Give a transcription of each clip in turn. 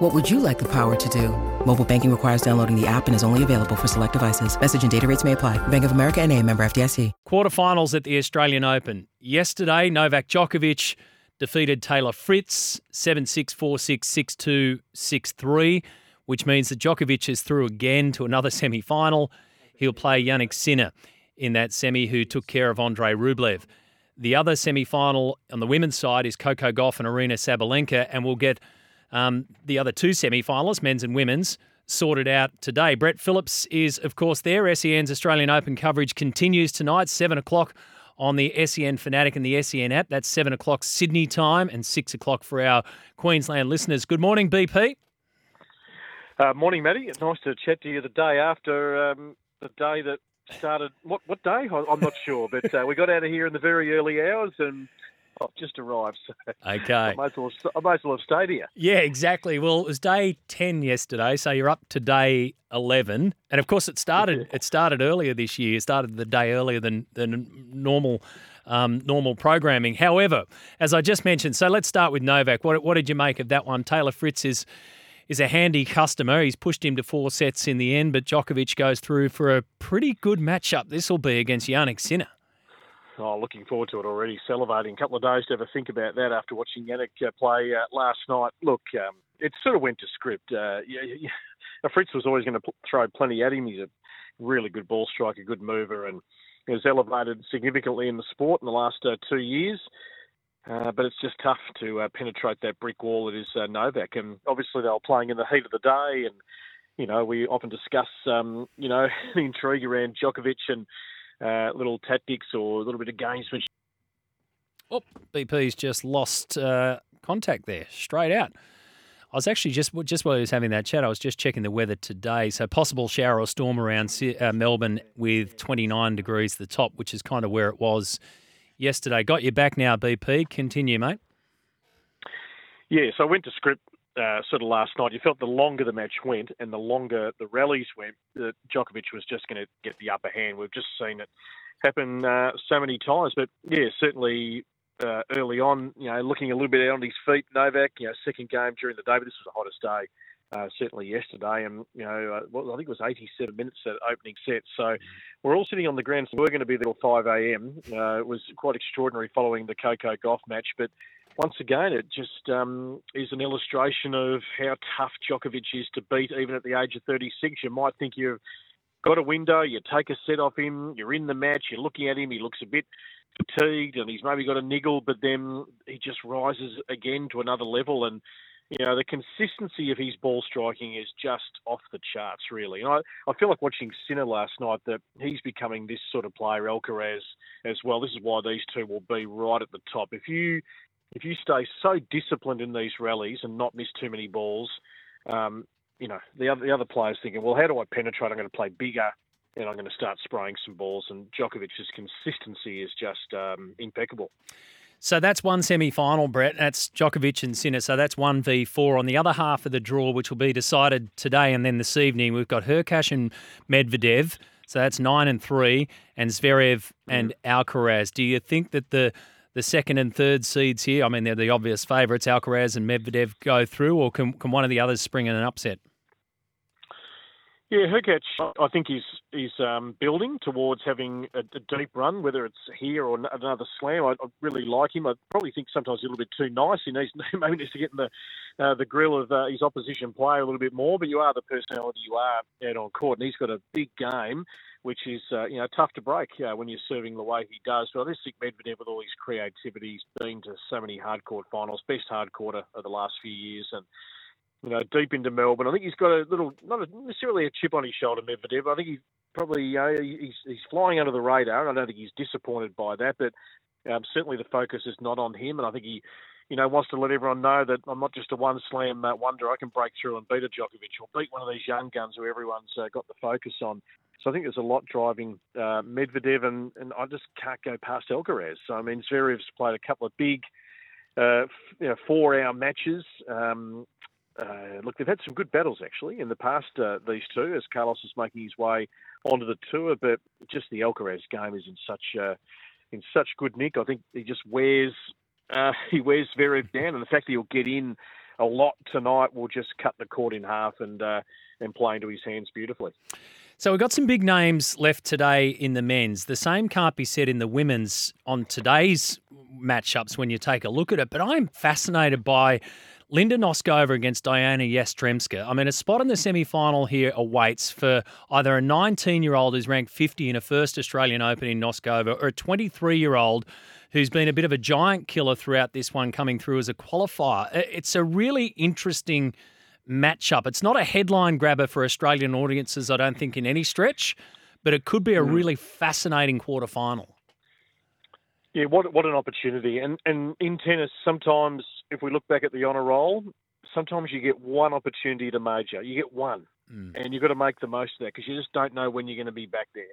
What would you like the power to do? Mobile banking requires downloading the app and is only available for select devices. Message and data rates may apply. Bank of America and a member FDIC. Quarterfinals at the Australian Open. Yesterday, Novak Djokovic defeated Taylor Fritz 7-6, 4-6, 6-2, 6-3, which means that Djokovic is through again to another semi-final. He'll play Jannik Sinner in that semi who took care of Andrei Rublev. The other semi-final on the women's side is Coco Gauff and Aryna Sabalenka, and we'll get um, the other two semi-finalists, men's and women's, sorted out today. Brett Phillips is, of course, there. SEN's Australian Open coverage continues tonight, 7 o'clock on the SEN Fanatic and the SEN app. That's 7 o'clock Sydney time and 6 o'clock for our Queensland listeners. Good morning, BP. Uh, morning, Matty. It's nice to chat to you the day after um, the day that started. What what day? I'm not sure, but uh, we got out of here in the very early hours and I've just arrived. So okay. I might, as well, I might as well have stayed here. Yeah, exactly. Well, it was day 10 yesterday, so you're up to day 11. And of course, it started it started earlier this year. It started the day earlier than, than normal um, normal programming. However, as I just mentioned, so let's start with Novak. What, what did you make of that one? Taylor Fritz is is a handy customer. He's pushed him to four sets in the end, but Djokovic goes through for a pretty good matchup. This will be against Jannik Sinner. Oh, looking forward to it already. Salivating. A couple of days to ever think about that after watching Jannik uh, play uh, last night. Look, um, it sort of went to script. Uh, yeah, yeah. Fritz was always going to throw plenty at him. He's a really good ball striker, good mover, and he was elevated significantly in the sport in the last uh, two years. Uh, but it's just tough to uh, penetrate that brick wall that is uh, Novak. And obviously, they were playing in the heat of the day. And, you know, we often discuss, um, you know, the intrigue around Djokovic and uh, little tactics or a little bit of gamesmanship. Oh, BP's just lost uh, contact there, straight out. I was actually just just while he was having that chat, I was just checking the weather today. So possible shower or storm around uh, Melbourne with 29 degrees the top, which is kind of where it was yesterday. Got you back now, BP. Continue, mate. Yeah, so I went to script uh, sort of last night. You felt the longer the match went and the longer the rallies went, that Djokovic was just going to get the upper hand. We've just seen it happen uh, so many times. But yeah, certainly uh, early on, you know, looking a little bit out on his feet, Novak, you know, second game during the day, but this was the hottest day. Uh, certainly yesterday, and you know, uh, well, I think it was 87 minutes at opening set. So we're all sitting on the ground. So we're going to be there till 5 a.m. Uh, it was quite extraordinary following the Coco Gauff match, but once again, it just um, is an illustration of how tough Djokovic is to beat, even at the age of 36. You might think you've got a window, you take a set off him, you're in the match, you're looking at him, he looks a bit fatigued and he's maybe got a niggle, but then he just rises again to another level. And, you know, the consistency of his ball striking is just off the charts, really. And I, I feel like watching Sinner last night that he's becoming this sort of player, Alcaraz, as well. This is why these two will be right at the top. If you if you stay so disciplined in these rallies and not miss too many balls, um, you know, the other the other players thinking, well, how do I penetrate? I'm going to play bigger and I'm going to start spraying some balls. And Djokovic's consistency is just um, impeccable. So that's one semi-final, Brett. That's Djokovic and Sinner. So that's one v four. On the other half of the draw, which will be decided today and then this evening, we've got Hurkacz and Medvedev. So that's nine and three, and Zverev and mm. Alcaraz. Do you think that the the second and third seeds here? I mean, they're the obvious favourites. Alcaraz and Medvedev go through, or can, can one of the others spring in an upset? Yeah, Hurkacz, I think he's he's um, building towards having a, a, deep run, whether it's here or another slam. I, I, really like him. I probably think sometimes he's a little bit too nice. He needs maybe needs to get in the uh, the grill of uh, his opposition player a little bit more. But you are the personality you are out on court, and he's got a big game which is uh, you know tough to break uh, when you're serving the way he does. But I just think Medvedev, with all his creativity, he's been to so many hard court finals, best hard quarter of the last few years, and you know deep into Melbourne. I think he's got a little, not necessarily a chip on his shoulder, Medvedev. I think he probably uh, he's he's flying under the radar. I don't think he's disappointed by that, but um, certainly the focus is not on him, and I think he you know, wants to let everyone know that I'm not just a one slam uh, wonder. I can break through and beat a Djokovic or beat one of these young guns who everyone's uh, got the focus on. So I think there's a lot driving uh, Medvedev, and, and I just can't go past Alcaraz. So I mean, Zverev's played a couple of big, uh, you know, four-hour matches. Um, uh, look, they've had some good battles actually in the past. Uh, these two, as Carlos is making his way onto the tour, but just the Alcaraz game is in such uh, in such good nick. I think he just wears uh, he wears Zverev down, and the fact that he'll get in a lot tonight will just cut the court in half and uh, and play into his hands beautifully. So we've got some big names left today in the men's. The same can't be said in the women's on today's matchups when you take a look at it. But I'm fascinated by Linda Noskova against Diana Yastremska. I mean, a spot in the semi final here awaits for either a 19 year old who's ranked 50 in a first Australian Open in Noskova or a 23 year old who's been a bit of a giant killer throughout this one coming through as a qualifier. It's a really interesting matchup. It's not a headline grabber for Australian audiences, I don't think, in any stretch, but it could be a mm. really fascinating quarter final. Yeah, what what an opportunity! And and in tennis, sometimes if we look back at the honour roll, sometimes you get one opportunity to major. You get one, mm. and you've got to make the most of that because you just don't know when you're going to be back there.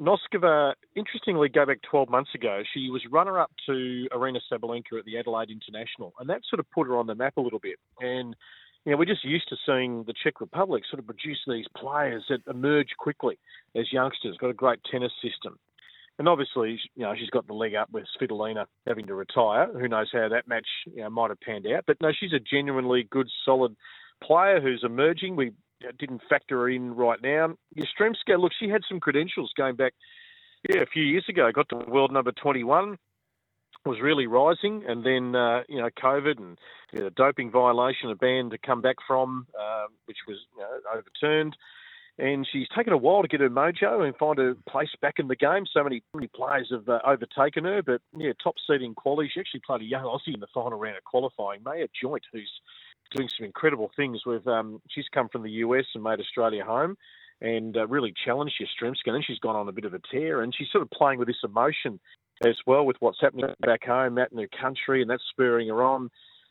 Noskova, interestingly, go back 12 months ago. She was runner-up to Aryna Sabalenka at the Adelaide International, and that sort of put her on the map a little bit. And you know, we're just used to seeing the Czech Republic sort of produce these players that emerge quickly as youngsters. Got a great tennis system, and obviously, you know, she's got the leg up with Svitolina having to retire. Who knows how that match you know, might have panned out? But no, she's a genuinely good, solid player who's emerging. We didn't factor in right now. Yastremska, look, she had some credentials going back, yeah, a few years ago. Got to world number 21 was really rising, and then uh, you know COVID and you know, doping violation, a ban to come back from, uh, which was you know, overturned. And she's taken a while to get her mojo and find her place back in the game. So many, many players have uh, overtaken her, but yeah, top seeding quality. She actually played a young Aussie in the final round of qualifying, Maya Joint, who's doing some incredible things. With um, she's come from the US and made Australia home and uh, really challenged Yastremska. And then she's gone on a bit of a tear, and she's sort of playing with this emotion as well with what's happening back home, out in her country, and that's spurring her on.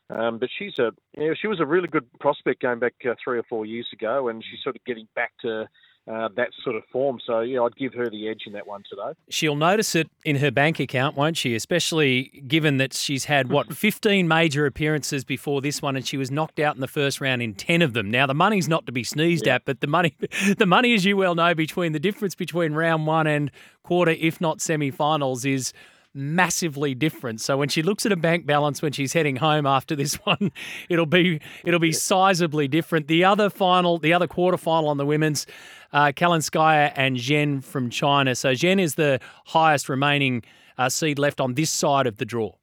Um, but she's a, you know, she was a really good prospect going back uh, three or four years ago, and she's sort of getting back to uh, that sort of form. So, yeah, I'd give her the edge in that one today. She'll notice it in her bank account, won't she? Especially given that she's had, what, 15 major appearances before this one, and she was knocked out in the first round in 10 of them. Now, the money's not to be sneezed yeah. at, but the money, the money, as you well know, between the difference between round one and quarter, if not semi finals, is massively different. So when she looks at a bank balance when she's heading home after this one, it'll be it'll be sizably different. The other final, the other quarter final on the women's, uh, Kalinskaya and Zheng from China. So Zheng is the highest remaining uh, seed left on this side of the draw.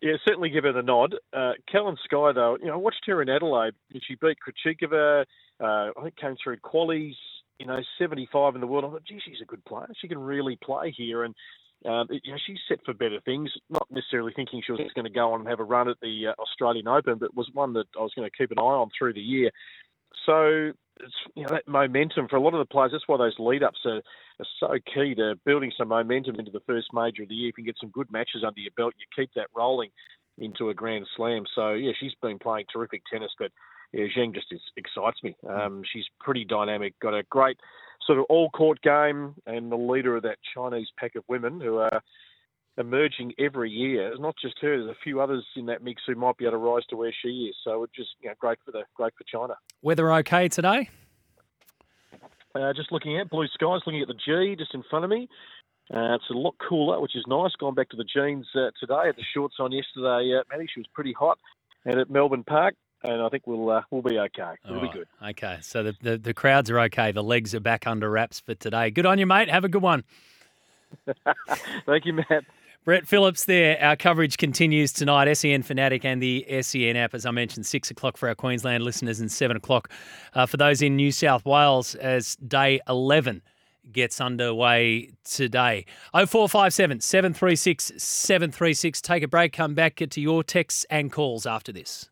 Yeah, certainly give her the nod. Uh, Kalinskaya, though, you know, I watched her in Adelaide. She beat Krejcikova. Uh, I think came through qualies you know, 75 in the world. I thought, gee, she's a good player. She can really play here. And, um, you know, she's set for better things. Not necessarily thinking she was going to go on and have a run at the uh, Australian Open, but was one that I was going to keep an eye on through the year. So, it's, you know, that momentum for a lot of the players, that's why those lead ups are, are so key to building some momentum into the first major of the year. If you can get some good matches under your belt, you keep that rolling into a Grand Slam. So, yeah, she's been playing terrific tennis, but yeah, Zheng just is, excites me. Hmm. Um, she's pretty dynamic, got a great sort of all court game, and the leader of that Chinese pack of women who are emerging every year. It's not just her; there's a few others in that mix who might be able to rise to where she is. So it's just you know, great for the great for China. Weather okay today? Uh, just looking at blue skies, looking at the G just in front of me. Uh, it's a lot cooler, which is nice. Gone back to the jeans uh, today. Had the shorts on yesterday. Uh, Matty, she was pretty hot. And at Melbourne Park, and I think we'll uh, we'll be okay. We'll be good. Okay, so the, the, the crowds are okay. The legs are back under wraps for today. Good on you, mate. Have a good one. Thank you, Matt. Brett Phillips there. Our coverage continues tonight. SEN Fanatic and the SEN app, as I mentioned, 6 o'clock for our Queensland listeners and 7 o'clock uh, for those in New South Wales as day 11 gets underway today. 0457 736 736. Take a break, come back, get to your texts and calls after this.